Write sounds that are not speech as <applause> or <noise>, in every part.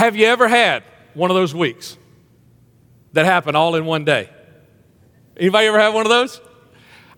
Have you ever had one of those weeks that happened all in one day? Anybody ever have one of those?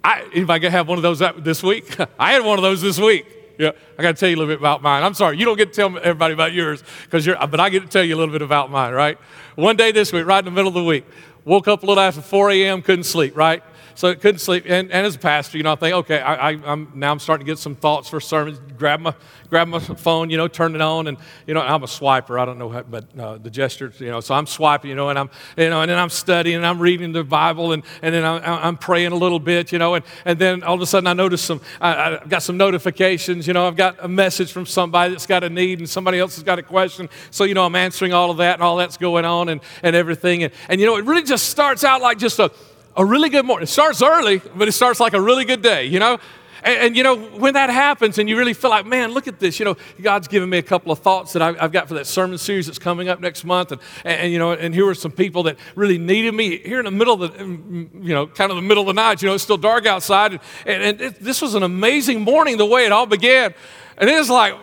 I, anybody have one of those this week? <laughs> I had one of those this week. Yeah, I got to tell you a little bit about mine. I'm sorry, you don't get to tell everybody about yours because you're, but I get to tell you a little bit about mine, right? One day this week, right in the middle of the week, woke up a little after 4 a.m., couldn't sleep, right? So I couldn't sleep. And, and as a pastor, you know, I think, okay, I, am now I'm starting to get some thoughts for sermons. Grab my, grab my phone, you know, turn it on. And, you know, I'm a swiper. I don't know how, but uh, the gestures, you know, so I'm swiping, you know, and I'm, you know, and then I'm studying and I'm reading the Bible and, and then I'm, I'm praying a little bit, you know, and, and then all of a sudden I notice some, I, I got some notifications, you know, I've got a message from somebody that's got a need and somebody else has got a question. So, you know, I'm answering all of that and all that's going on and, and everything. And, and, you know, it really just starts out like just a, a really good morning. It starts early, but it starts like a really good day, you know? And, and, you know, when that happens and you really feel like, man, look at this, you know, God's given me a couple of thoughts that I, have got for that sermon series that's coming up next month. And, and, you know, and here were some people that really needed me here in the middle of the, you know, kind of the middle of the night. You know, it's still dark outside. And, and it, this was an amazing morning the way it all began. And it was like,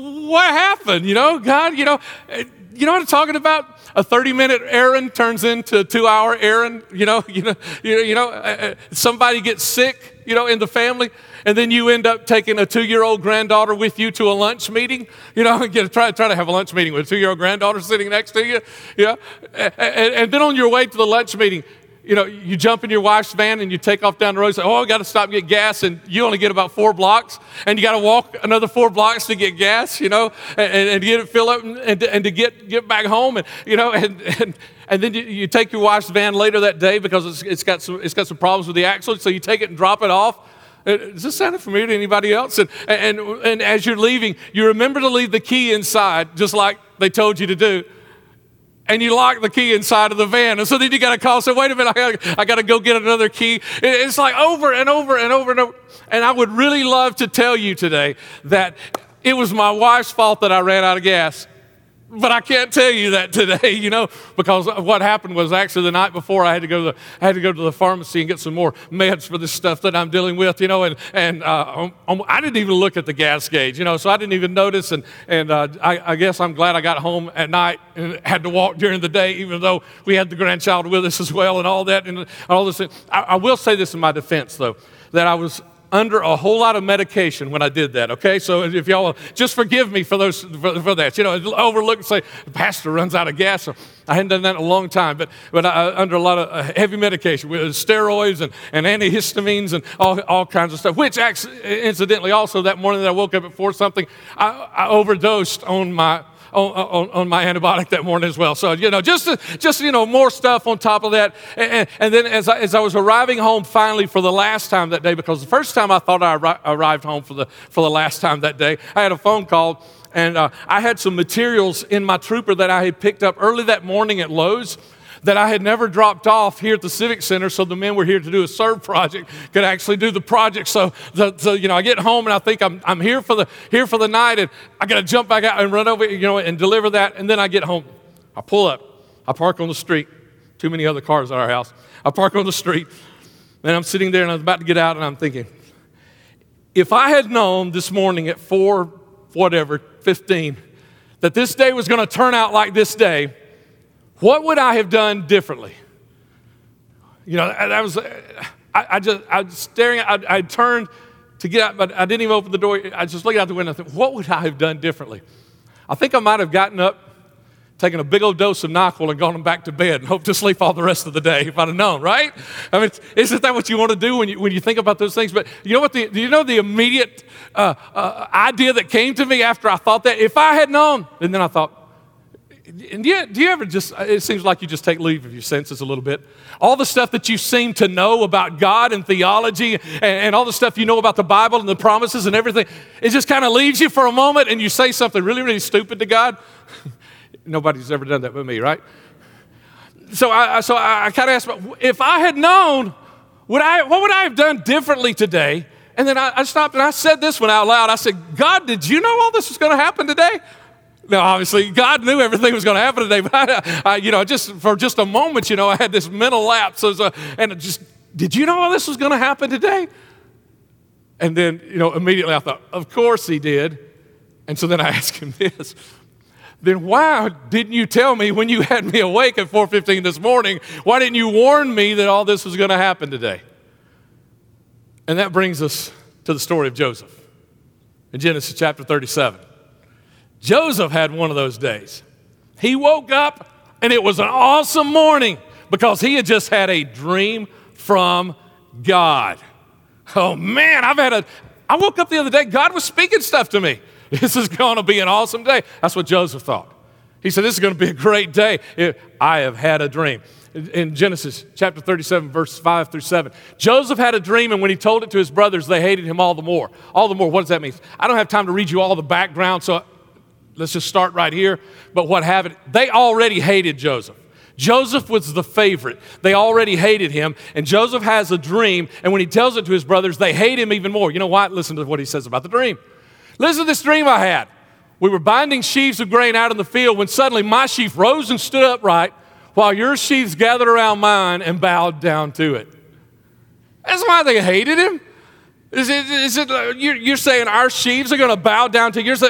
what happened? You know, God, you know, you know what I'm talking about? A 30 minute errand turns into a two hour errand. You know, <laughs> you know, you know, you know uh, uh, somebody gets sick, you know, in the family, and then you end up taking a two year old granddaughter with you to a lunch meeting. You know, <laughs> get, try, try to have a lunch meeting with a two year old granddaughter sitting next to you. You know, and, and then on your way to the lunch meeting, you know, you jump in your wife's van and you take off down the road and say, Oh, I got to stop and get gas. And you only get about four blocks. And you got to walk another four blocks to get gas, you know, and, and, get it filled up and, and, to, and, to get, get back home. And, you know, <laughs> and, and, and then you, you take your wife's van later that day because it's, it's, got some, it's got some problems with the axle. So you take it and drop it off. Uh, does this sound familiar to anybody else? And, and, and as you're leaving, you remember to leave the key inside, just like they told you to do and you lock the key inside of the van. And so then you got to call, say, wait a minute, I got, I to go get another key. It's like over and over and over and over. And I would really love to tell you today that it was my wife's fault that I ran out of gas. But I can't tell you that today, <laughs> you know, because what happened was actually the night before I had to go to the, I had to go to the pharmacy and get some more meds for this stuff that I'm dealing with, you know, and, and uh, um, um, I didn't even look at the gas gauge, you know, so I didn't even notice. And, and uh, I, I, guess I'm glad I got home at night and had to walk during the day, even though we had the grandchild with us as well and all that and all this. I, I will say this in my defense, though, that I was under a whole lot of medication when I did that, okay? So if y'all will just forgive me for, those, for, for that. You know, overlook and say, the pastor runs out of gas. I hadn't done that in a long time, but, but I, under a lot of uh, heavy medication with steroids and, and antihistamines and all, all kinds of stuff, which actually, incidentally, also that morning that I woke up at 4 something, I, I overdosed on my on, on, on, my antibiotic that morning as well. So, you know, just, just you know, more stuff on top of that. And, and then as I, as I was arriving home finally for the last time that day, because the first time I thought I arrived home for the, for the last time that day, I had a phone call and uh, I had some materials in my trooper that I had picked up early that morning at Lowe's that I had never dropped off here at the Civic Center so the men were here to do a serve project could actually do the project. So, the, so you know, I get home and I think I'm, I'm here, for the, here for the night and I got to jump back out and run over, you know, and deliver that. And then I get home. I pull up. I park on the street. Too many other cars at our house. I park on the street and I'm sitting there and I'm about to get out and I'm thinking, if I had known this morning at 4, whatever, 15, that this day was going to turn out like this day, what would I have done differently? You know, that was, I, I just, I was staring, I, I turned to get out, but I didn't even open the door. I just looked out the window and thought, what would I have done differently? I think I might have gotten up, taken a big old dose of NyQuil and gone back to bed and hoped to sleep all the rest of the day if I'd have known, right? I mean, isn't that what you want to do when you, when you think about those things? But you know what? The, do you know the immediate uh, uh, idea that came to me after I thought that? If I had known, and then I thought, and do you, do you ever just, it seems like you just take leave of your senses a little bit. All the stuff that you seem to know about God and theology and, and all the stuff you know about the Bible and the promises and everything, it just kind of leaves you for a moment and you say something really, really stupid to God. <laughs> Nobody's ever done that with me, right? So I, so I, I kind of asked, if I had known, would I, what would I have done differently today? And then I, I stopped and I said this one out loud. I said, God, did you know all this was going to happen today? No, obviously, God knew everything was going to happen today. <laughs> But I, I, you know, just for just a moment, you know, I had this mental lapse, as a, and just, did you know all this was going to happen today? And then, you know, immediately I thought, of course he did. And so then I <laughs> asked him this. then why didn't you tell me when you had me awake at 4:15 this morning? Why didn't you warn me that all this was going to happen today? And that brings us to the story of Joseph in Genesis chapter 37. Joseph had one of those days. He woke up and it was an awesome morning because he had just had a dream from God. Oh man, I've had a I woke up the other day, God was speaking stuff to me. <laughs> This is going to be an awesome day. That's what Joseph thought. He said, This is going to be a great day. I have had a dream. In Genesis chapter 37, verse 5 through 7, Joseph had a dream, and when he told it to his brothers, they hated him all the more. All the more. What does that mean? I don't have time to read you all the background, so let's just start right here. But what happened? They already hated Joseph. Joseph was the favorite. They already hated him, and Joseph has a dream, and when he tells it to his brothers, they hate him even more. You know what? Listen to what he says about the dream. Listen to this dream I had. We were binding sheaves of grain out in the field when suddenly my sheaf rose and stood upright while your sheaves gathered around mine and bowed down to it. That's why they hated him. Is it, is it you're, saying our sheaves are going to bow down to yours?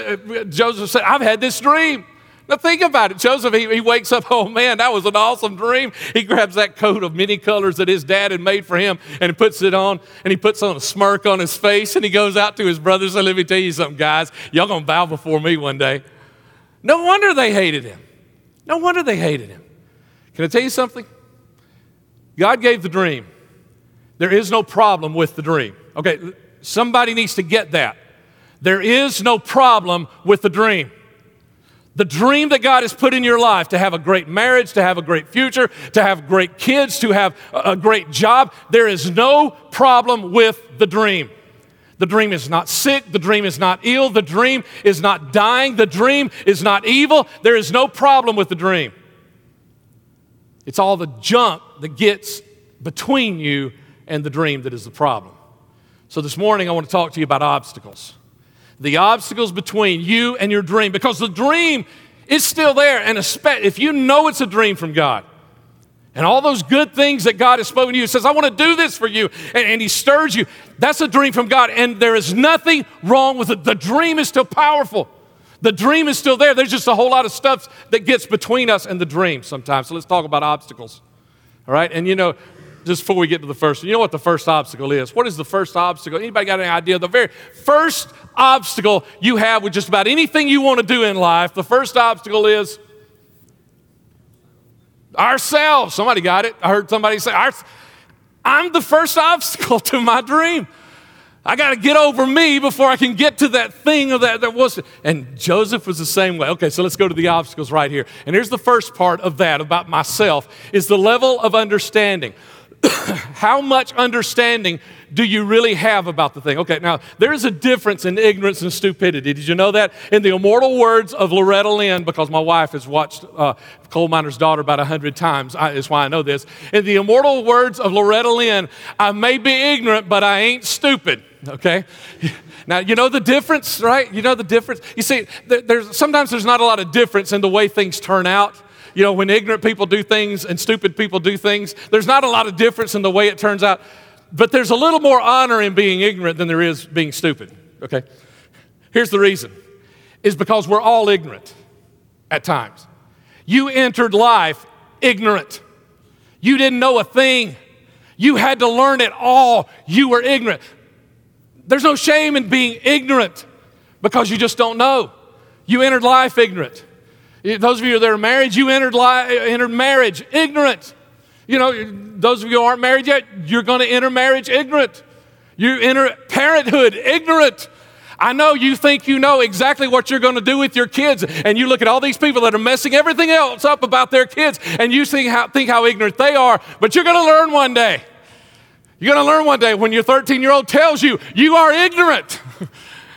Joseph said, I've had this dream. Now think about it. Joseph, he, he, wakes up, <laughs> oh man, that was an awesome dream. He grabs that coat of many colors that his dad had made for him and he puts it on and he puts on a smirk on his face and he goes out to his brothers and let me tell you something, guys. Y'all gonna bow before me one day. No wonder they hated him. No wonder they hated him. Can I tell you something? God gave the dream. There is no problem with the dream. Okay, somebody needs to get that. There is no problem with the dream. The dream that God has put in your life to have a great marriage, to have a great future, to have great kids, to have a great job, there is no problem with the dream. The dream is not sick. The dream is not ill. The dream is not dying. The dream is not evil. There is no problem with the dream. It's all the junk that gets between you and the dream that is the problem. So this morning, I want to talk to you about obstacles the obstacles between you and your dream because the dream is still there. And if you know it's a dream from God, and all those good things that God has spoken to you, says, I want to do this for you, and, and He stirs you, that's a dream from God. And there is nothing wrong with it. The dream is still powerful. The dream is still there. There's just a whole lot of stuff that gets between us and the dream sometimes. So let's talk about obstacles. All right? And you know, just before we get to the first, you know what the first obstacle is? What is the first obstacle? Anybody got any idea? The very first obstacle you have with just about anything you want to do in life, the first obstacle is ourselves. Somebody got it. I heard somebody say, I'm the first obstacle <laughs> to my dream. I got to get over me before I can get to that thing of that that was. And Joseph was the same way. Okay, so let's go to the obstacles right here. And here's the first part of that about myself is the level of understanding. <coughs> how much understanding do you really have about the thing? Okay, now there is a difference in ignorance and stupidity. Did you know that? In the immortal words of Loretta Lynn, because my wife has watched uh, Coal Miner's Daughter about a hundred times, I, that's why I know this. In the immortal words of Loretta Lynn, I may be ignorant, but I ain't stupid. Okay? <laughs> Now, you know the difference, right? You know the difference? You see, there's, sometimes there's not a lot of difference in the way things turn out you know, when ignorant people do things and stupid people do things, there's not a lot of difference in the way it turns out, but there's a little more honor in being ignorant than there is being stupid, okay? Here's the reason is because we're all ignorant at times. You entered life ignorant. You didn't know a thing. You had to learn it all. You were ignorant. There's no shame in being ignorant because you just don't know. You entered life ignorant. Those of you that are married, you entered, entered marriage ignorant. You know, those of you who aren't married yet, you're going to enter marriage ignorant. You enter parenthood ignorant. I know you think you know exactly what you're going to do with your kids, and you look at all these people that are messing everything else up about their kids, and you think how, think how ignorant they are, but you're going to learn one day. You're going to learn one day when your 13 year old tells you you are ignorant. <laughs>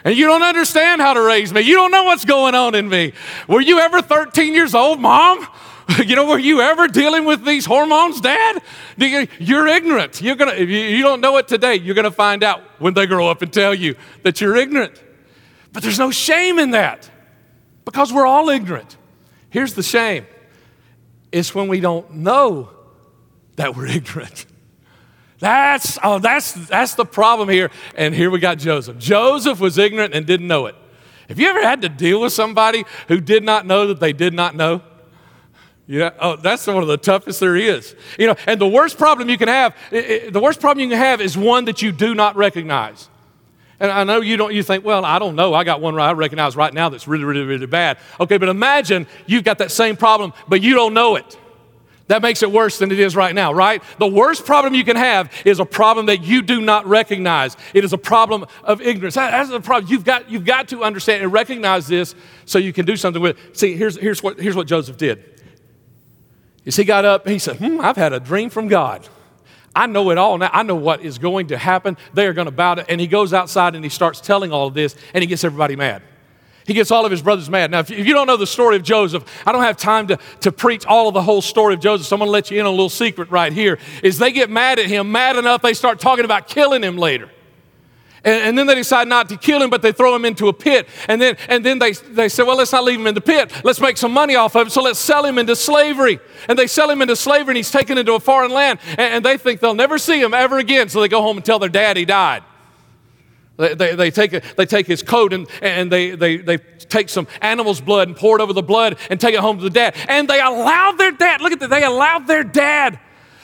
and you don't understand how to raise me. You don't know what's going on in me. Were you ever 13 years old, mom? <laughs> You know, were you ever dealing with these hormones, Dad? You're ignorant. You're gonna, you don't know it today, you're gonna find out when they grow up and tell you that you're ignorant. But there's no shame in that because we're all ignorant. Here's the shame it's when we don't know that we're <laughs> ignorant. That's, oh, that's, that's the problem here. And here we got Joseph. Joseph was ignorant and didn't know it. Have you ever had to deal with somebody who did not know that they did not know? Yeah, oh, that's one of the toughest there is. You know, and the worst problem you can have, the worst problem you can have is one that you do not recognize. And I know you don't, you think, well, I don't know. I got one I recognize right now that's really, really, really bad. Okay, but imagine you've got that same problem, but you don't know it. That makes it worse than it is right now, right? The worst problem you can have is a problem that you do not recognize. It is a problem of ignorance. That's the problem. You've got, you've got to understand and recognize this so you can do something with it. See, here's, here's, what, here's what Joseph did. Is he got up, he said, hmm, I've had a dream from God. I know it all now. I know what is going to happen. They are going to bow to, and he goes outside and he starts telling all of this, and he gets everybody mad. He gets all of his brothers mad. Now, if you don't know the story of Joseph, I don't have time to, to preach all of the whole story of Joseph, so I'm going to let you in on a little secret right here. Is they get mad at him, mad enough, they start talking about killing him later. And, and, then they decide not to kill him, but they throw him into a pit. And then, and then they, they say, well, let's not leave him in the pit. Let's make some money off of him. So let's sell him into slavery. And they sell him into slavery, and he's taken into a foreign land. And, and they think they'll never see him ever again. So they go home and tell their dad he died. They, they, take, they take his coat and, and they, they, they take some animal's blood and pour it over the blood and take it home to the dad. And they allowed their dad, look at that, they allowed their dad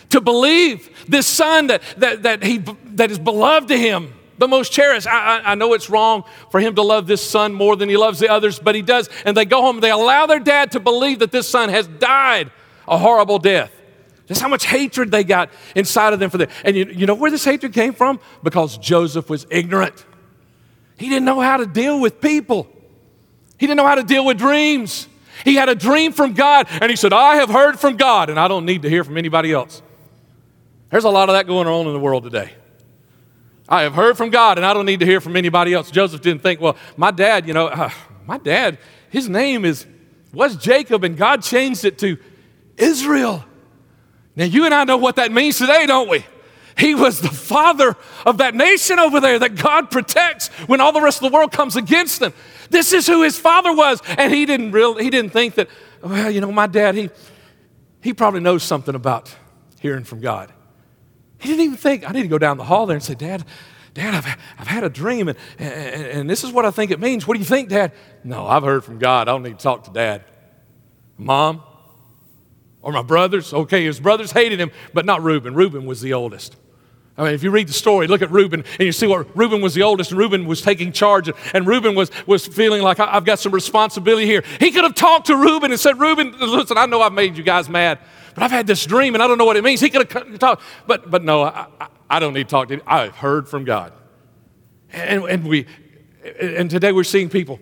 to believe this son that, that, that, he, that is beloved to him, the most cherished. I, I, I know it's wrong for him to love this son more than he loves the others, but he does. And they go home and they allow their dad to believe that this son has died a horrible death. That's how much hatred they got inside of them for that. And you, you know where this hatred came from? Because Joseph was ignorant. He didn't know how to deal with people, he didn't know how to deal with dreams. He had a dream from God, and he said, I have heard from God, and I don't need to hear from anybody else. There's a lot of that going on in the world today. I have heard from God, and I don't need to hear from anybody else. Joseph didn't think, well, my dad, you know, uh, my dad, his name is was Jacob, and God changed it to Israel. Now, you and I know what that means today, don't we? He was the father of that nation over there that God protects when all the rest of the world comes against them. This is who his father was. And he didn't really, he didn't think that, well, you know, my dad, he, he probably knows something about hearing from God. He didn't even think, I need to go down the hall there and say, Dad, Dad, I've, I've had a dream and, and, and this is what I think it means. What do you think, Dad? No, I've heard from God. I don't need to talk to Dad. Mom, or my brothers. Okay, his brothers hated him, but not Reuben. Reuben was the oldest. I mean, if you read the story, look at Reuben, and you see what Reuben was the oldest, and Reuben was taking charge, and Reuben was, was feeling like, I've got some responsibility here. He could have talked to Reuben and said, Reuben, listen, I know I've made you guys mad, but I've had this dream, and I don't know what it means. He could have talked, but, but no, I, I, I don't need to talk to him. I've heard from God. And, and, we, and today we're seeing people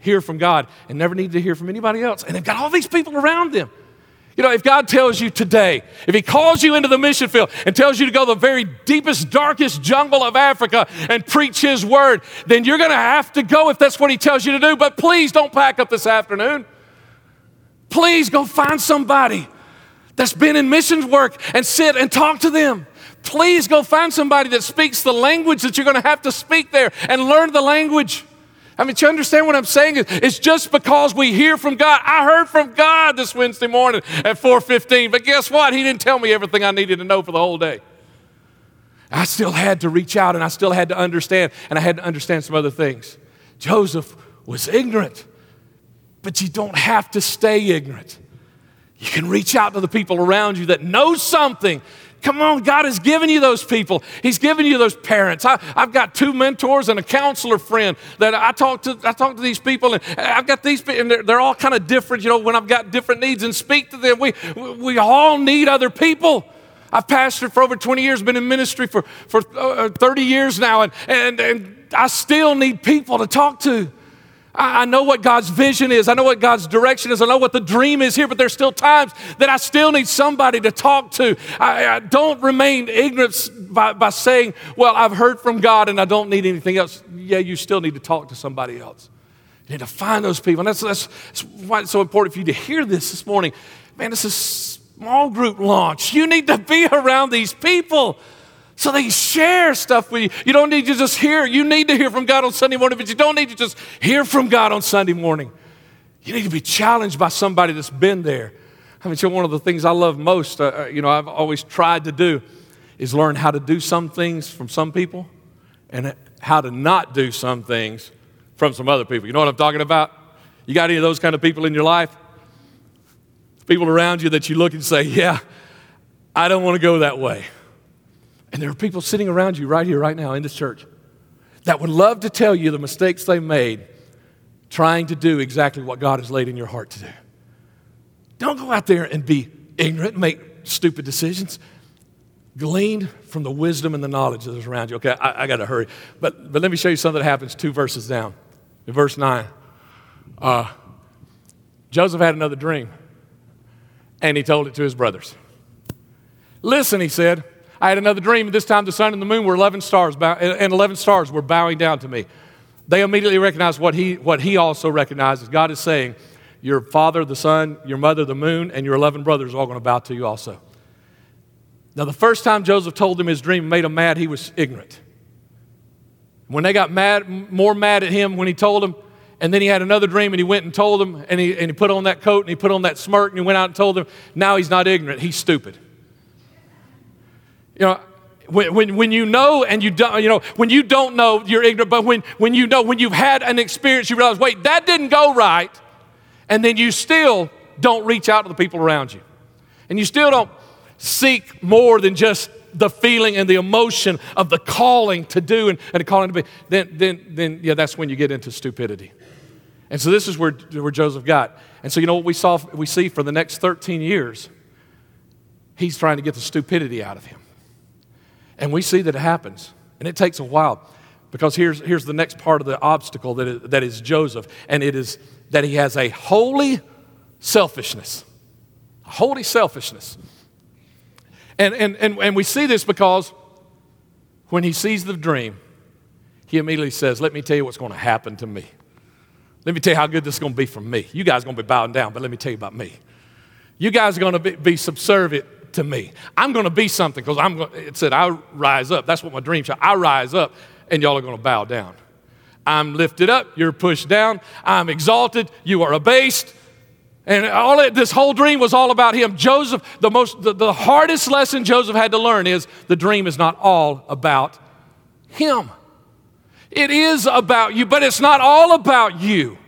hear from God and never need to hear from anybody else, and they've got all these people around them. You know, if God tells you today, if He calls you into the mission field and tells you to go to the very deepest, darkest jungle of Africa and preach His word, then you're going to have to go if that's what He tells you to do. But please don't pack up this afternoon. Please go find somebody that's been in missions work and sit and talk to them. Please go find somebody that speaks the language that you're going to have to speak there and learn the language. I mean, you understand what I'm saying? It's just because we hear from God. I heard from God this Wednesday morning at 4:15, but guess what? He didn't tell me everything I needed to know for the whole day. I still had to reach out and I still had to understand, and I had to understand some other things. Joseph was ignorant, but you don't have to stay ignorant. You can reach out to the people around you that know something Come on, God has given you those people. He's given you those parents. I, have got two mentors and a counselor friend that I talk to. I talk to these people, and I've got these, and they're, they're all kind of different. You know, when I've got different needs, and speak to them. We we all need other people. I've pastored for over 20 years, been in ministry for, for uh, 30 years now, and, and, and I still need people to talk to. I, know what God's vision is. I know what God's direction is. I know what the dream is here, but there's still times that I still need somebody to talk to. I, I don't remain ignorant by, by saying, Well, I've heard from God and I don't need anything else. Yeah, you still need to talk to somebody else. You need to find those people. And that's, that's, that's why it's so important for you to hear this this morning. Man, this is small group launch. You need to be <laughs> around these people so they share stuff with you. You don't need to just hear. You need to hear from God on Sunday morning, but you don't need to just hear from God on Sunday morning. You need to be challenged by somebody that's been there. I mean, one of the things I love most, uh, uh, you know, I've always tried to do is learn how to do some things from some people and how to not do some things from some other people. You know what I'm talking about? You got any of those kind of people in your life? People around you that you look and say, Yeah, I don't want to go that way. And there are people sitting around you right here, right now in this church that would love to tell you the mistakes they made trying to do exactly what God has laid in your heart to do. Don't go out there and be ignorant make stupid decisions. Gleaned from the wisdom and the knowledge that is around you. Okay, I, I got to hurry. But, but let me show you something that happens two verses down. In verse 9, uh, Joseph had another dream, and he told it to his brothers. Listen, he said, I had another dream, this time the sun and the moon were 11 stars, bow- and 11 stars were bowing down to me. They immediately recognized what he, what he also recognizes. God is saying, Your father, the sun, your mother, the moon, and your 11 brothers are all going to bow to you also. Now, the first time Joseph told them his dream made him mad, he was ignorant. When they got mad, more mad at him when he told them, and then he had another dream and he went and told them, and he, and he put on that coat and he put on that smirk and he went out and told them, now he's not ignorant, he's stupid. You know, when, when, when you know and you don't, you know, when you don't know, you're ignorant, but when, when you know, when you've had an experience, you realize, wait, that didn't go right, and then you still don't reach out to the people around you. And you still don't seek more than just the feeling and the emotion of the calling to do and, and the calling to be, then, then, then, yeah, that's when you get into stupidity. And so this is where, where Joseph got. And so you know what we saw we see for the next 13 years? He's trying to get the stupidity out of him. And we see that it happens. And it takes a while. Because here's, here's the next part of the obstacle that is, that is Joseph, and it is that he has a holy selfishness. A holy selfishness. And, and, and, and we see this because when he sees the dream, he immediately says, Let me tell you what's going to happen to me. Let me tell you how good this is going to be for me. You guys are going to be bowing down, but let me tell you about me. You guys are going to be, be subservient to me. I'm going to be something because I'm going, it said, I rise up. That's what my dream shot. I rise up and y'all are going to bow down. I'm lifted up, you're pushed down. I'm exalted, you are abased. And all it, this whole dream was all about him. Joseph, the most, the, the hardest lesson Joseph had to learn is the dream is not all about him. It is about you, but it's not all about you.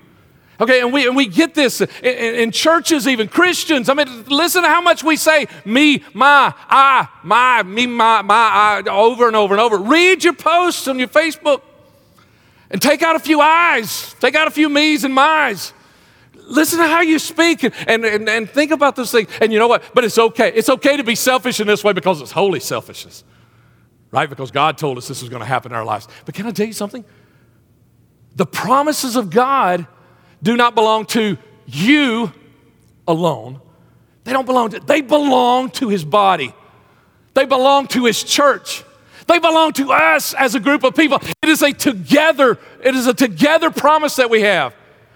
Okay, and we, and we get this in, in, churches, even Christians. I mean, listen to how much we say me, my, I, my, me, my, my, I, over and over and over. Read your posts on your Facebook and take out a few I's, take out a few me's and my's. Listen to how you speak and, and, and, think about this thing. And you know what? But it's okay. It's okay to be selfish in this way because it's holy selfishness, right? Because God told us this was going to happen in our lives. But can I tell you something? The promises of God do not belong to you alone. They don't belong to, they belong to his body. They belong to his church. They belong to us as a group of people. It is a together, it is a together promise that we have.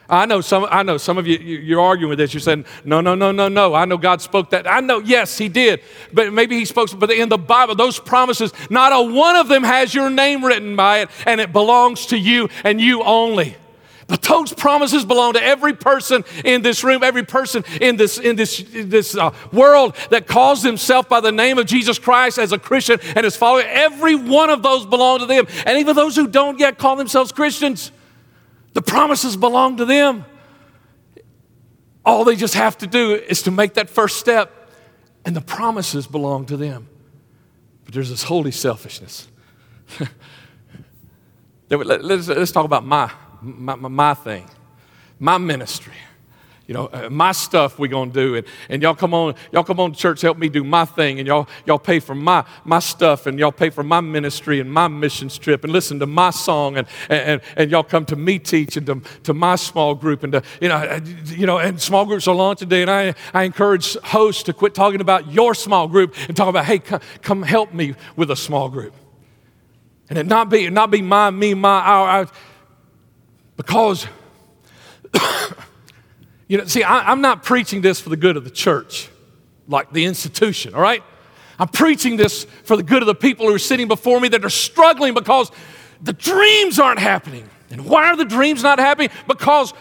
I know some, I know some of you, you're arguing with this. You're saying, no, no, no, no, no. I know God spoke that. I know, yes, He did. But maybe He spoke, but in the Bible, those promises, not a one of them has your name written by it, and it belongs to you and you only. But those promises belong to every person in this room, every person in this, in this, in this uh, world that calls himself by the name of Jesus Christ as a Christian and is following. Every one of those belong to them. And even those who don't yet call themselves Christians, the promises belong to them. All they just have to do is to make that first step, and the promises belong to them. But there's this holy selfishness. <laughs> let's, let's talk about my my, my, thing, my ministry. You know, uh, my stuff we're gonna do, and, and y'all come on, y'all come on to church, help me do my thing, and y'all y'all pay for my my stuff, and y'all pay for my ministry and my missions trip, and listen to my song, and and, and y'all come to me teach and to, to my small group, and to, you know, uh, you know, and small groups are launched today, and I I encourage hosts to quit talking about your small group and talk about, hey, come, come help me with a small group, and it not be it not be my me my our. our because, <coughs> you know, see, I, I'm not preaching this for the good of the church, like the institution, all right? I'm preaching this for the good of the people who are sitting before me that are struggling because the dreams aren't happening. And why are the dreams not happening? Because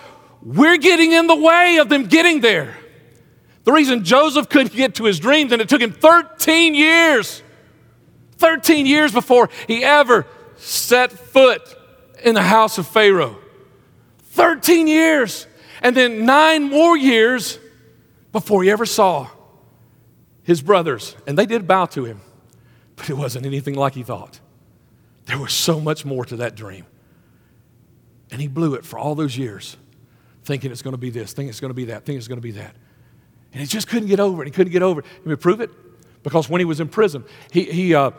we're getting in the way of them getting there. The reason Joseph couldn't get to his dreams, and it took him 13 years, 13 years before he ever set foot in the house of Pharaoh. 13 years. And then nine more years before he ever saw his brothers. And they did bow to him, but it wasn't anything like he thought. There was so much more to that dream. And he blew it for all those years, thinking it's going to be this, thinking it's going to be that, thinking it's going to be that. And he just couldn't get over it. He couldn't get over it. Let me prove it? Because when he was in prison, he, he, uh,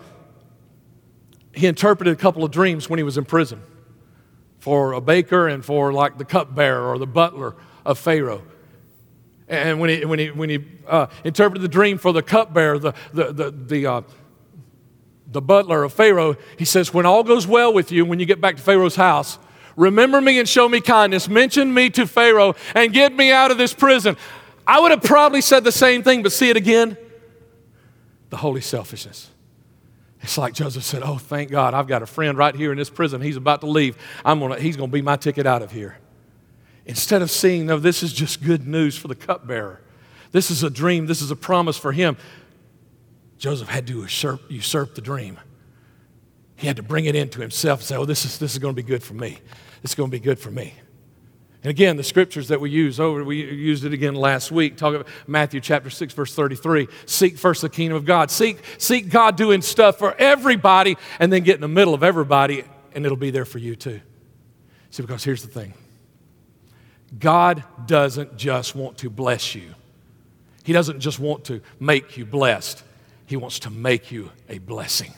he interpreted a couple of dreams when he was in prison for a baker and for like the cupbearer or the butler of Pharaoh. And when he, when he, when he uh, interpreted the dream for the cupbearer, the, the, the, the, uh, the butler of Pharaoh, he says, When all goes well with you, when you get back to Pharaoh's house, remember me and show me kindness. Mention me to Pharaoh and get me out of this prison. I would have probably said the same thing, but see it again? The holy selfishness. It's like Joseph said, Oh, thank God, I've got a friend right here in this prison. He's about to leave. I'm gonna, he's going to be my ticket out of here. Instead of seeing, no, this is just good news for the cupbearer. This is a dream, this is a promise for him. Joseph had to usurp, usurp the dream. He had to bring it into himself and say, Oh, this is, this is going to be good for me. This is going to be good for me. And again, the scriptures that we use, oh, we used it again last week. Talk about Matthew chapter 6, verse 33. Seek first the kingdom of God. Seek, seek God doing stuff for everybody, and then get in the middle of everybody, and it'll be there for you too. See, because here's the thing God doesn't just want to bless you, He doesn't just want to make you blessed, He wants to make you a blessing.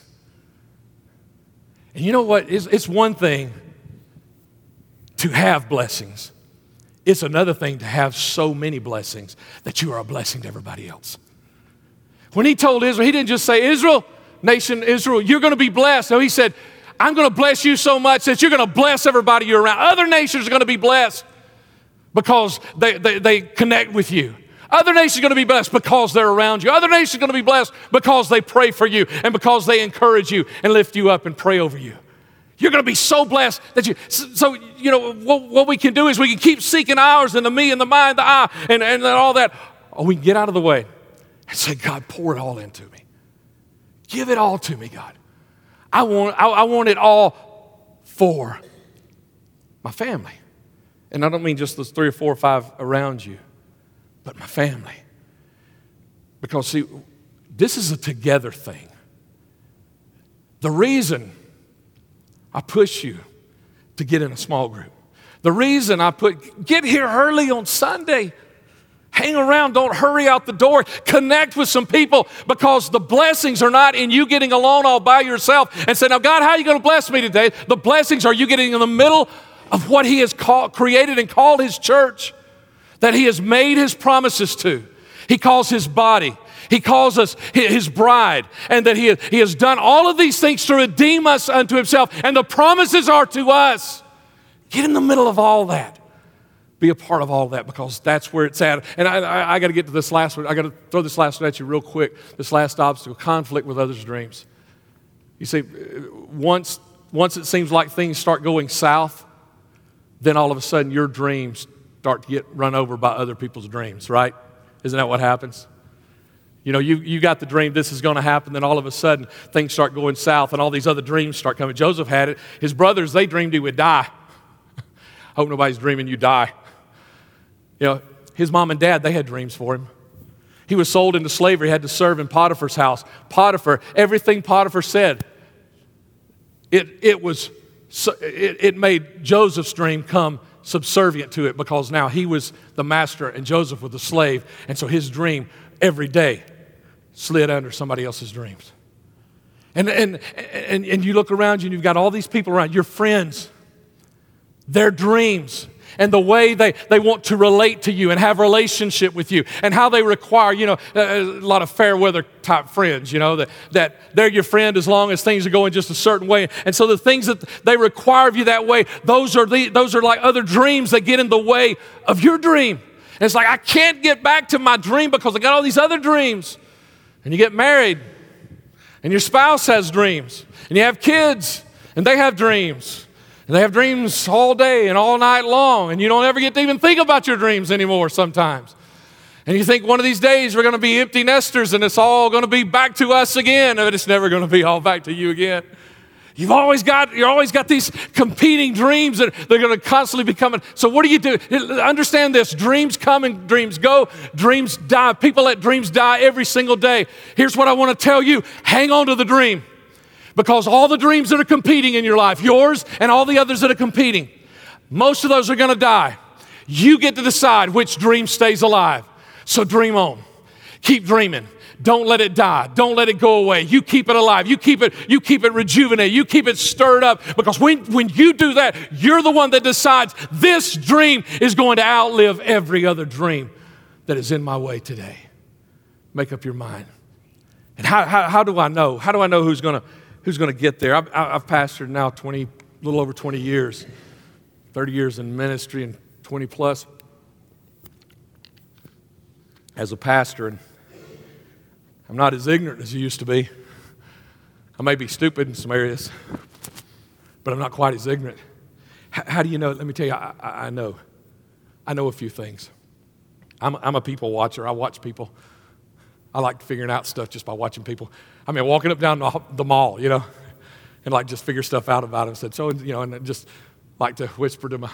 And you know what? It's, it's one thing to have blessings. It's another thing to have so many blessings that you are a blessing to everybody else. When he told Israel, he didn't just say, Israel, nation Israel, you're going to be blessed. No, he said, I'm going to bless you so much that you're going to bless everybody you're around. Other nations are going to be blessed because they, they, they connect with you. Other nations are going to be blessed because they're around you. Other nations are going to be blessed because they pray for you and because they encourage you and lift you up and pray over you. You're going to be so blessed that you. So, you know, what, what, we can do is we can keep seeking ours and the me and the mind, the I, and, and all that. Or we can get out of the way and say, God, pour it all into me. Give it all to me, God. I want, I, I want it all for my family. And I don't mean just those three or four or five around you, but my family. Because, see, this is a together thing. The reason I push you to get in a small group. The reason I put, get here early on Sunday. Hang around, don't hurry out the door. Connect with some people because the blessings are not in you getting alone all by yourself and say, Now, God, how are you going to bless me today? The blessings are you getting in the middle of what He has called, created and called His church, that He has made His promises to. He calls His body. He calls us his bride, and that he, he has done all of these things to redeem us unto himself, and the promises are to us. Get in the middle of all that. Be a part of all that because that's where it's at. And I, I, I got to get to this last one. I got to throw this last one at you real quick. This last obstacle conflict with others' dreams. You see, once, once it seems like things start going south, then all of a sudden your dreams start to get run over by other people's dreams, right? Isn't that what happens? You know, you, you got the dream this is going to happen, then all of a sudden things start going south and all these other dreams start coming. Joseph had it. His brothers, they dreamed he would die. <laughs> I Hope nobody's dreaming you die. You know, his mom and dad, they had dreams for him. He was sold into slavery, had to serve in Potiphar's house. Potiphar, everything Potiphar said, it, it was it, it made Joseph's dream come subservient to it because now he was the master and Joseph was the slave. And so his dream every day slid under somebody else's dreams. And, and, and, and you look around you and you've got all these people around, your friends, their dreams, and the way they, they want to relate to you and have relationship with you and how they require, you know, a, a lot of fair weather type friends, you know, that, that they're your friend as long as things are going just a certain way. And so the things that they require of you that way, those are, the, those are like other dreams that get in the way of your dream. And it's like, I can't get back to my dream because I got all these other dreams. And you get married, and your spouse has dreams, and you have kids, and they have dreams. And they have dreams all day and all night long, and you don't ever get to even think about your dreams anymore sometimes. And you think one of these days we're going to be empty nesters and it's all going to be back to us again, but it's never going to be all back to you again. You've always got, you're always got these competing dreams that they're going to constantly be coming. So what do you do? Understand this. Dreams come and dreams go. Dreams die. People let dreams die every single day. Here's what I want to tell you. Hang on to the dream. Because all the dreams that are competing in your life, yours and all the others that are competing, most of those are going to die. You get to decide which dream stays alive. So dream on. Keep dreaming. Don't let it die. Don't let it go away. You keep it alive. You keep it, you keep it rejuvenated. You keep it stirred up. Because when, when you do that, you're the one that decides this dream is going to outlive every other dream that is in my way today. Make up your mind. And how, how, how do I know? How do I know who's going to who's going to get there? I've, I've pastored now 20, a little over 20 years, 30 years in ministry and 20 plus as a pastor. And I'm not as ignorant as you used to be. I may be stupid in some areas, but I'm not quite as ignorant. H- how do you know? Let me tell you, I, I, know. I know a few things. I'm, I'm a people watcher. I watch people. I like figuring out stuff just by watching people. I mean, walking up down the, the mall, you know, and like just figure stuff out about them. Said so, you know, and just like to whisper to my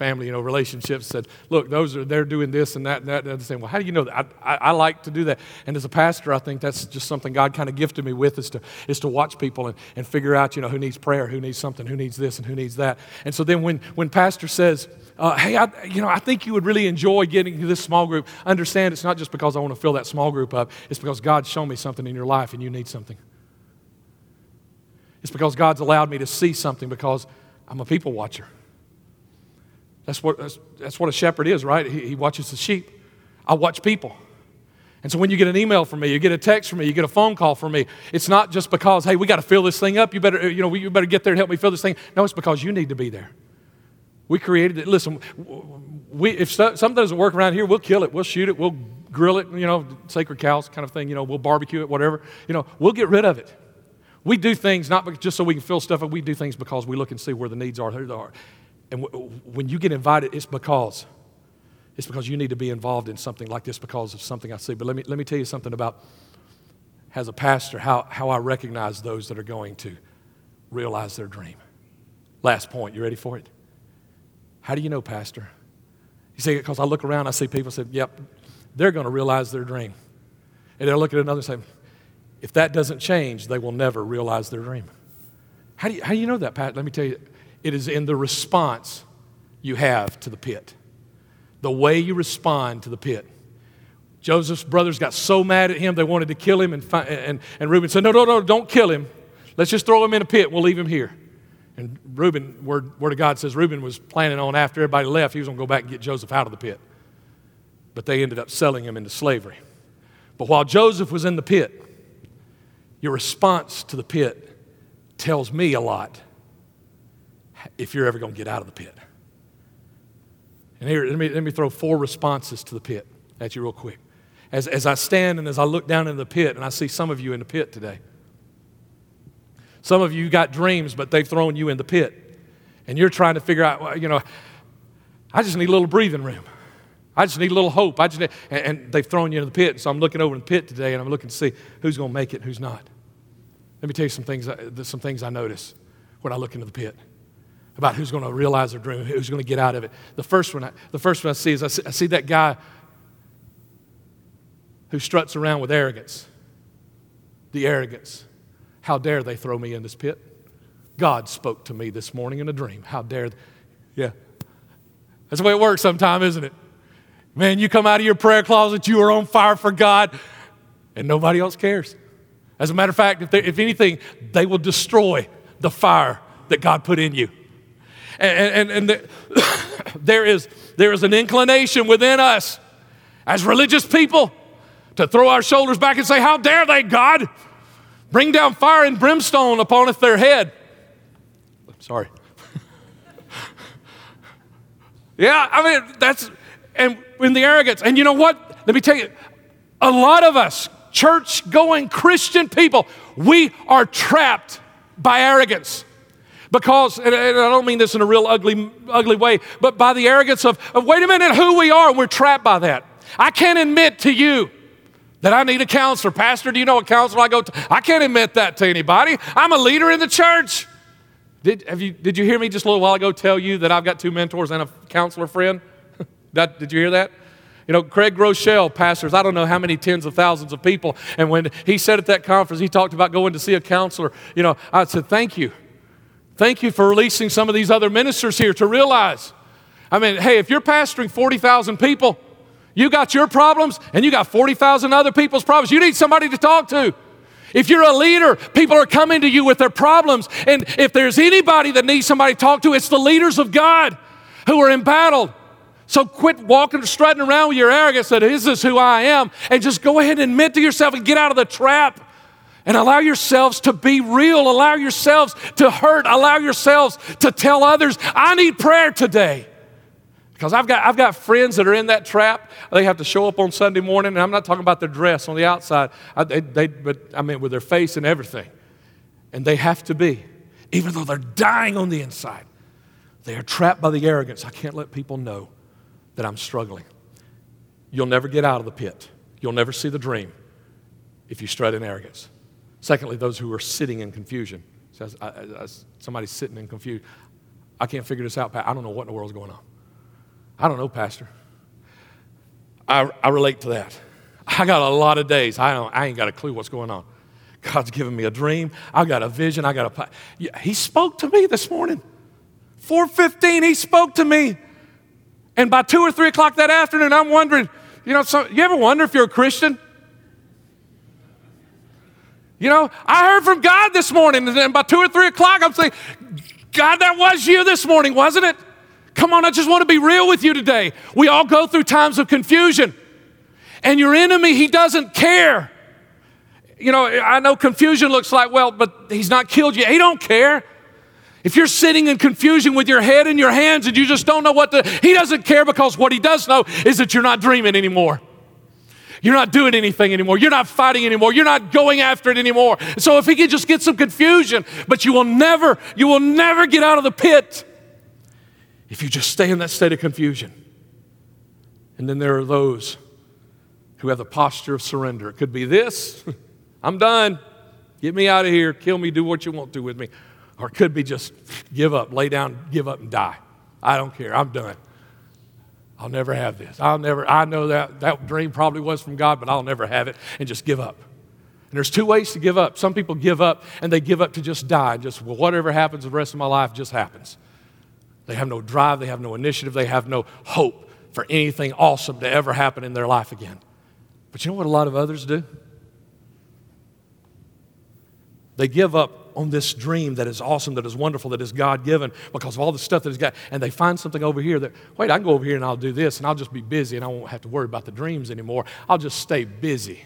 family, you know, relationships said, look, those are, they're doing this and that and that. And they're saying, well, how do you know that? I, I, I, like to do that. And as a pastor, I think that's just something God kind of gifted me with is to, is to watch people and, and figure out, you know, who needs prayer, who needs something, who needs this and who needs that. And so then when, when pastor says, uh, hey, I, you know, I think you would really enjoy getting to this small group. Understand it's not just because I want to fill that small group up. It's because God's shown me something in your life and you need something. It's because God's allowed me to see something because I'm a people watcher. That's what, that's, that's what a shepherd is, right? He, he watches the sheep. I watch people. And so when you get an email from me, you get a text from me, you get a phone call from me, it's not just because, hey, we got to fill this thing up. You better, you know, you better get there and help me fill this thing. No, it's because you need to be there. We created it. Listen, we, if something doesn't work around here, we'll kill it. We'll shoot it. We'll grill it, you know, sacred cows kind of thing. You know, we'll barbecue it, whatever. You know, we'll get rid of it. We do things not just so we can fill stuff up. We do things because we look and see where the needs are. Who they are. And w- when you get invited, it's because it's because you need to be involved in something like this because of something I see. But let me, let me tell you something about, as a pastor, how, how I recognize those that are going to realize their dream. Last point, you ready for it? How do you know, Pastor? You see, because I look around, I see people say, yep, they're going to realize their dream. And they'll look at another and say, if that doesn't change, they will never realize their dream. How do you, how do you know that, Pat? Let me tell you. It is in the response you have to the pit, the way you respond to the pit. Joseph's brothers got so mad at him, they wanted to kill him, and, and, and Reuben said, No, no, no, don't kill him. Let's just throw him in a pit. We'll leave him here. And Reuben, word, word of God says, Reuben was planning on after everybody left, he was going to go back and get Joseph out of the pit. But they ended up selling him into slavery. But while Joseph was in the pit, your response to the pit tells me a lot if you're ever going to get out of the pit. And here, let me, let me throw four responses to the pit at you real quick. As, as I stand and as I look down into the pit, and I see some of you in the pit today. Some of you got dreams, but they've thrown you in the pit. And you're trying to figure out, you know, I just need a little breathing room. I just need a little hope. I just need, and, and they've thrown you in the pit. So I'm looking over in the pit today, and I'm looking to see who's going to make it and who's not. Let me tell you some things, uh, some things I notice when I look into the pit about who's going to realize their dream, who's going to get out of it. The first one, I, the first one I see is I see, I see that guy who struts around with arrogance. The arrogance. How dare they throw me in this pit? God spoke to me this morning in a dream. How dare, they? yeah. That's the way it works sometimes, isn't it? Man, you come out of your prayer closet, you are on fire for God, and nobody else cares. As a matter of fact, if, if anything, they will destroy the fire that God put in you. And, and, and the, <coughs> there, is, there is an inclination within us as religious people to throw our shoulders back and say, How dare they, God? Bring down fire and brimstone upon their head. Sorry. <laughs> yeah, I mean, that's, and in the arrogance. And you know what? Let me tell you, a lot of us, church going Christian people, we are trapped by arrogance. Because, and I don't mean this in a real ugly, ugly way, but by the arrogance of, of wait a minute, who we are, we're trapped by that. I can't admit to you that I need a counselor. Pastor, do you know a counselor I go to? I can't admit that to anybody. I'm a leader in the church. Did, have you, did you hear me just a little while ago tell you that I've got two mentors and a counselor friend? <laughs> that, did you hear that? You know, Craig Groeschel pastors, I don't know how many tens of thousands of people. And when he said at that conference, he talked about going to see a counselor. You know, I said, thank you. Thank you for releasing some of these other ministers here to realize. I mean, hey, if you're pastoring 40,000 people, you got your problems and you got 40,000 other people's problems. You need somebody to talk to. If you're a leader, people are coming to you with their problems. And if there's anybody that needs somebody to talk to, it's the leaders of God who are embattled. So quit walking, strutting around with your arrogance that is this is who I am, and just go ahead and admit to yourself and get out of the trap. And allow yourselves to be real. Allow yourselves to hurt. Allow yourselves to tell others, I need prayer today. Because I've got, I've got friends that are in that trap. They have to show up on Sunday morning, and I'm not talking about their dress on the outside, I, they, they, but I mean with their face and everything. And they have to be, even though they're dying on the inside, they are trapped by the arrogance. I can't let people know that I'm struggling. You'll never get out of the pit, you'll never see the dream if you strut in arrogance. Secondly, those who are sitting in confusion. Says, I, I, somebody's sitting in confusion. I can't figure this out. I don't know what in the world's going on. I don't know, Pastor. I, I relate to that. I got a lot of days. I, don't, I ain't got a clue what's going on. God's given me a dream. I got a vision. I got a. He spoke to me this morning. 4:15. He spoke to me, and by two or three o'clock that afternoon, I'm wondering. You know, so, you ever wonder if you're a Christian? You know, I heard from God this morning, and by two or three o'clock, I'm saying, God, that was you this morning, wasn't it? Come on, I just want to be real with you today. We all go through times of confusion. And your enemy, he doesn't care. You know, I know confusion looks like, well, but he's not killed you. He don't care. If you're sitting in confusion with your head in your hands and you just don't know what to, he doesn't care because what he does know is that you're not dreaming anymore. You're not doing anything anymore. You're not fighting anymore. You're not going after it anymore. So if he can just get some confusion, but you will never, you will never get out of the pit if you just stay in that state of confusion. And then there are those who have the posture of surrender. It could be this <laughs> I'm done. Get me out of here. Kill me. Do what you want to with me. Or it could be just give up, lay down, give up, and die. I don't care. I'm done. I'll never have this. I'll never, I know that that dream probably was from God, but I'll never have it and just give up. And there's two ways to give up. Some people give up and they give up to just die. Just, well, whatever happens the rest of my life just happens. They have no drive, they have no initiative, they have no hope for anything awesome to ever happen in their life again. But you know what a lot of others do? They give up on this dream that is awesome, that is wonderful, that is God given because of all the stuff that He's got. And they find something over here that, wait, I can go over here and I'll do this and I'll just be busy and I won't have to worry about the dreams anymore. I'll just stay busy.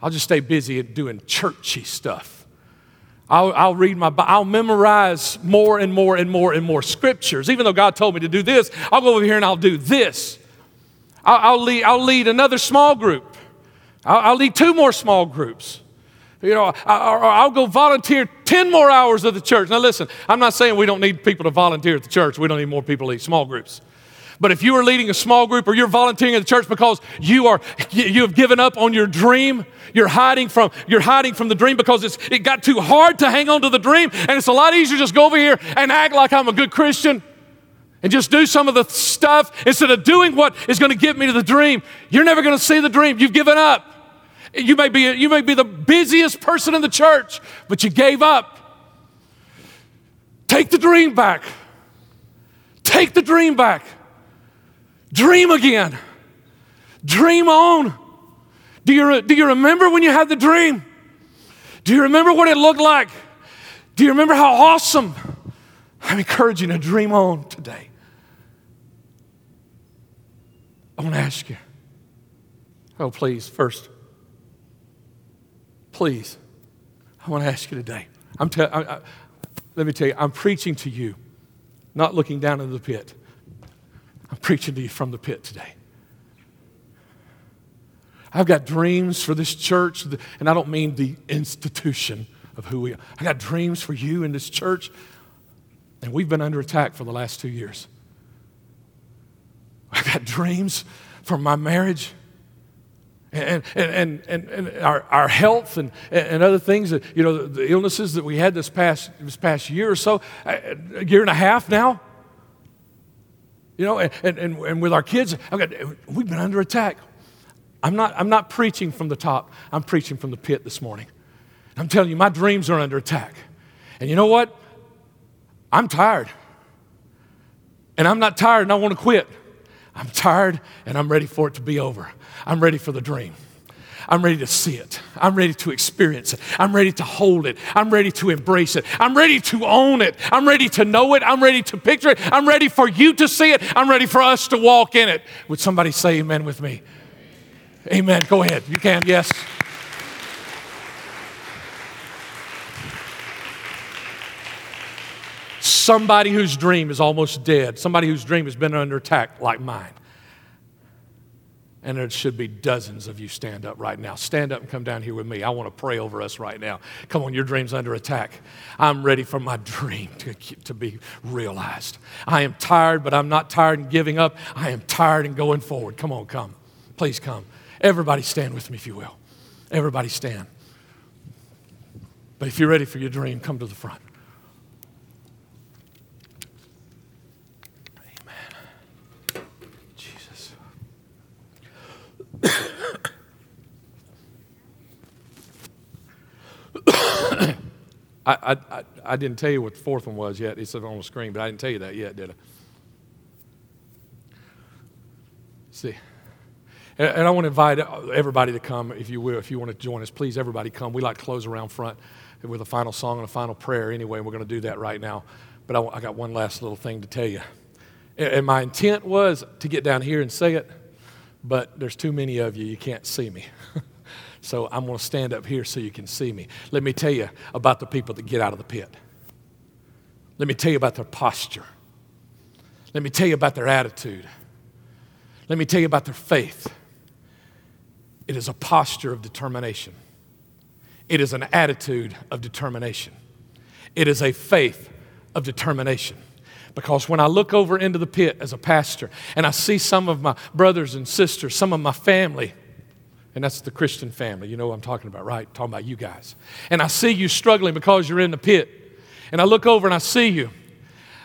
I'll just stay busy doing churchy stuff. I'll, I'll, read my, I'll memorize more and more and more and more scriptures. Even though God told me to do this, I'll go over here and I'll do this. I'll, I'll lead, I'll lead another small group. I'll, I'll lead two more small groups. You know, I, will go volunteer 10 more hours of the church. Now, listen, I'm not saying we don't need people to volunteer at the church. We don't need more people to lead small groups. But if you are leading a small group or you're volunteering at the church because you are you have given up on your dream, you're hiding from you're hiding from the dream because it's it got too hard to hang on to the dream, and it's a lot easier just go over here and act like I'm a good Christian and just do some of the stuff instead of doing what is going to get me to the dream. You're never going to see the dream. You've given up. You may be you may be the busiest person in the church, but you gave up. Take the dream back. Take the dream back. Dream again. Dream on. Do you, do you remember when you had the dream? Do you remember what it looked like? Do you remember how awesome? I'm encouraging you to dream on today. I want to ask you. Oh, please, first, please, I want to ask you today. I'm te- I, I, let me tell you, I'm preaching to you, not looking down into the pit. I'm preaching to you from the pit today. I've got dreams for this church, and I don't mean the institution of who we are. I got dreams for you in this church, and we've been under attack for the last two years. I've got dreams for my marriage, and, and, and, and our, our health and, and other things, that, you know, the, the illnesses that we had this past, this past year or so, uh, a year and a half now. You know, and, and, and with our kids, got, we've been under attack. I'm not, I'm not preaching from the top, I'm preaching from the pit this morning. I'm telling you, my dreams are under attack. And you know what? I'm tired. And I'm not tired and I want to quit. I'm tired and I'm ready for it to be over. I'm ready for the dream. I'm ready to see it. I'm ready to experience it. I'm ready to hold it. I'm ready to embrace it. I'm ready to own it. I'm ready to know it. I'm ready to picture it. I'm ready for you to see it. I'm ready for us to walk in it. Would somebody say amen with me? Amen. Go ahead. You can, yes. Somebody whose dream is almost dead, somebody whose dream has been under attack like mine. And there should be dozens of you stand up right now. Stand up and come down here with me. I want to pray over us right now. Come on, your dream's under attack. I'm ready for my <laughs> dream to, to be realized. I am tired, but I'm not tired and giving up. I am tired and going forward. Come on, come. Please come. Everybody stand with me, if you will. Everybody stand. But if you're ready for your dream, come to the front. I, I, I didn't tell you what the fourth one was yet. It's on the screen, but I didn't tell you that yet, did I? See. And I want to invite everybody to come, if you will, if you want to join us, please, everybody come. We like to close around front with a final song and a final prayer anyway. We're going to do that right now. But I, I got one last little thing to tell you. And my intent was to get down here and say it, but there's too many of you, you can't see me. <laughs> so I'm going to stand up here so you can see me. Let me tell you about the people that get out of the pit. Let me tell you about their posture. Let me tell you about their attitude. Let me tell you about their faith. It is a posture of determination. It is an attitude of determination. It is a faith of determination. Because when I look over into the pit as a pastor and I see some of my brothers and sisters, some of my family, and that's the Christian family, you know what I'm talking about, right? Talking about you guys. And I see you struggling because you're in the pit. And I look over and I see you,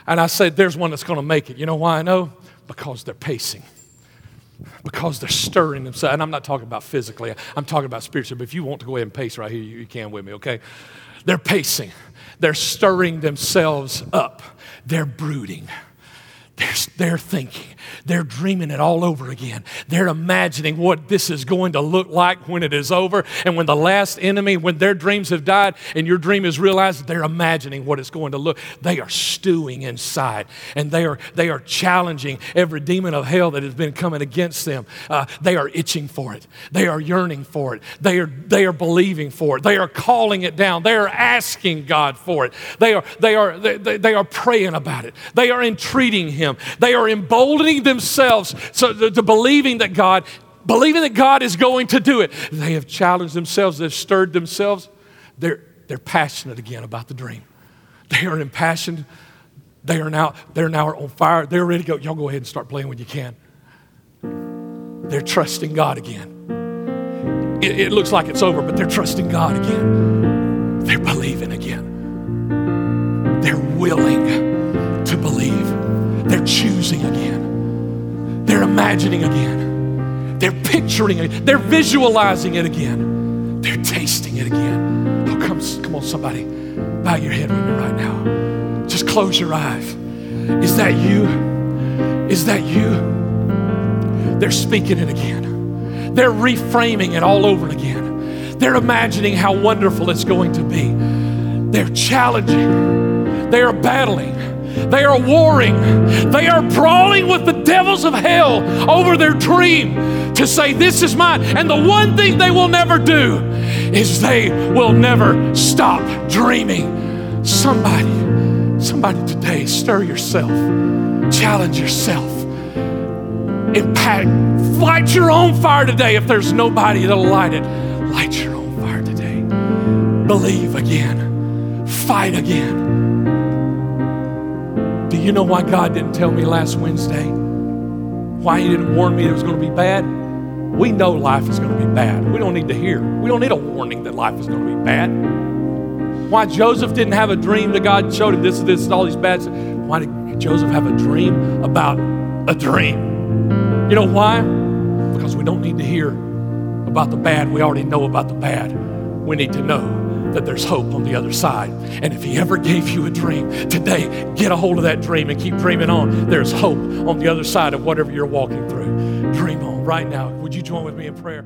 and I say, There's one that's going to make it. You know why I know? Because they're pacing because they're stirring themselves. And I'm not talking about physically, I'm talking about spiritually. But if you want to go ahead and pace right here, you can with me, okay? They're pacing, they're stirring themselves up, they're brooding. They're, they're thinking, they're dreaming it all over again. They're imagining what this is going to look like when it is over. And when the last enemy, when their dreams have died and your dream is realized, they're imagining what it's going to look. They are stewing inside and they are, they are challenging every demon of hell that has been coming against them. Uh, they are itching for it, they are yearning for it, they are, they are believing for it, they are calling it down, they are asking God for it, they are, they are, they, they are praying about it, they are entreating him. They are emboldening themselves so, to, to believing that God, believing that God is going to do it. They have challenged themselves, they've stirred themselves. They're, they're passionate again about the dream. They are impassioned. They are now, they're now on fire. They're ready to go. Y'all go ahead and start playing when you can. They're trusting God again. It, it looks like it's over, but they're trusting God again. They're believing again. They're willing to believe. They're choosing again. They're imagining again. They're picturing it. They're visualizing it again. They're tasting it again. Oh, come, come on, somebody. Bow your head with me right now. Just close your eyes. Is that you? Is that you? They're speaking it again. They're reframing it all over again. They're imagining how wonderful it's going to be. They're challenging. They are battling. They are warring. They are brawling with the devils of hell over their dream to say, This is mine. And the one thing they will never do is they will never stop dreaming. Somebody, somebody today, stir yourself, challenge yourself, impact, light your own fire today. If there's nobody that'll light it, light your own fire today. Believe again, fight again do you know why God didn't tell me last Wednesday? Why He didn't warn me it was going to be bad? We know life is going to be bad. We don't need to hear. We don't need a warning that life is going to be bad. Why Joseph didn't have a dream that God showed him this, this, and all these bad. Why did Joseph have a dream about a dream? You know why? Because we don't need to hear about the bad. We already know about the bad. We need to know that there's hope on the other side. And if He ever gave you a dream today, get a hold of that dream and keep dreaming on. There's hope on the other side of whatever you're walking through. Dream on right now. Would you join with me in prayer?